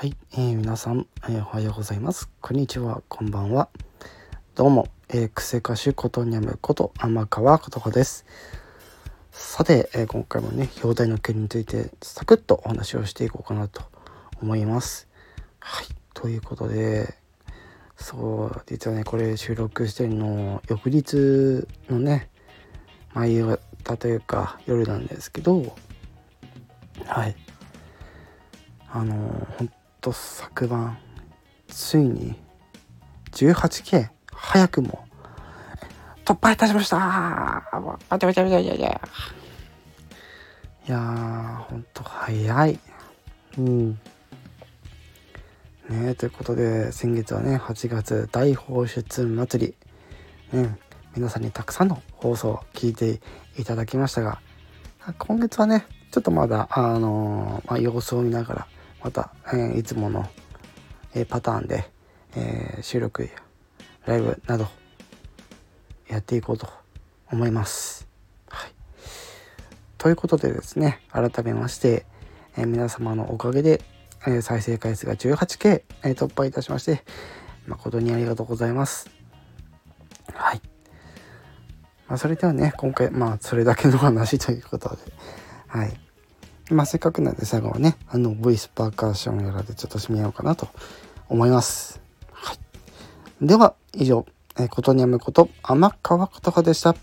はい、えー、皆さん、えー、おはようございます。こんにちは、こんばんは。どうも、えー、クセ歌手ことにゃむこと天川ことかです。さて、えー、今回もね、表題の件についてサクッとお話をしていこうかなと思います。はい、ということで、そう、実はね、これ収録してるの翌日のね、毎方というか夜なんですけど、はい。あの本当昨晩ついに 18K 早くも突破いたしました。いやーほんと早い。うん。ねということで先月はね8月大放出祭り。ね皆さんにたくさんの放送を聞いていただきましたが今月はねちょっとまだあのー、まあ、様子を見ながらまた、えー、いつもの、えー、パターンで、えー、収録やライブなどやっていこうと思います。はい、ということでですね改めまして、え皆様のおかげで、え再生回数が 18K、え突破いたしまして誠にありがとうございます。はい。まあ、それではね今回まあそれだけの話ということではい。まあ、せっかくなんで最後はね、あの、ボイスパーカーションやらでちょっと締めようかなと思います。はい。では、以上、えー、ことにやむこと、天川ことかでした。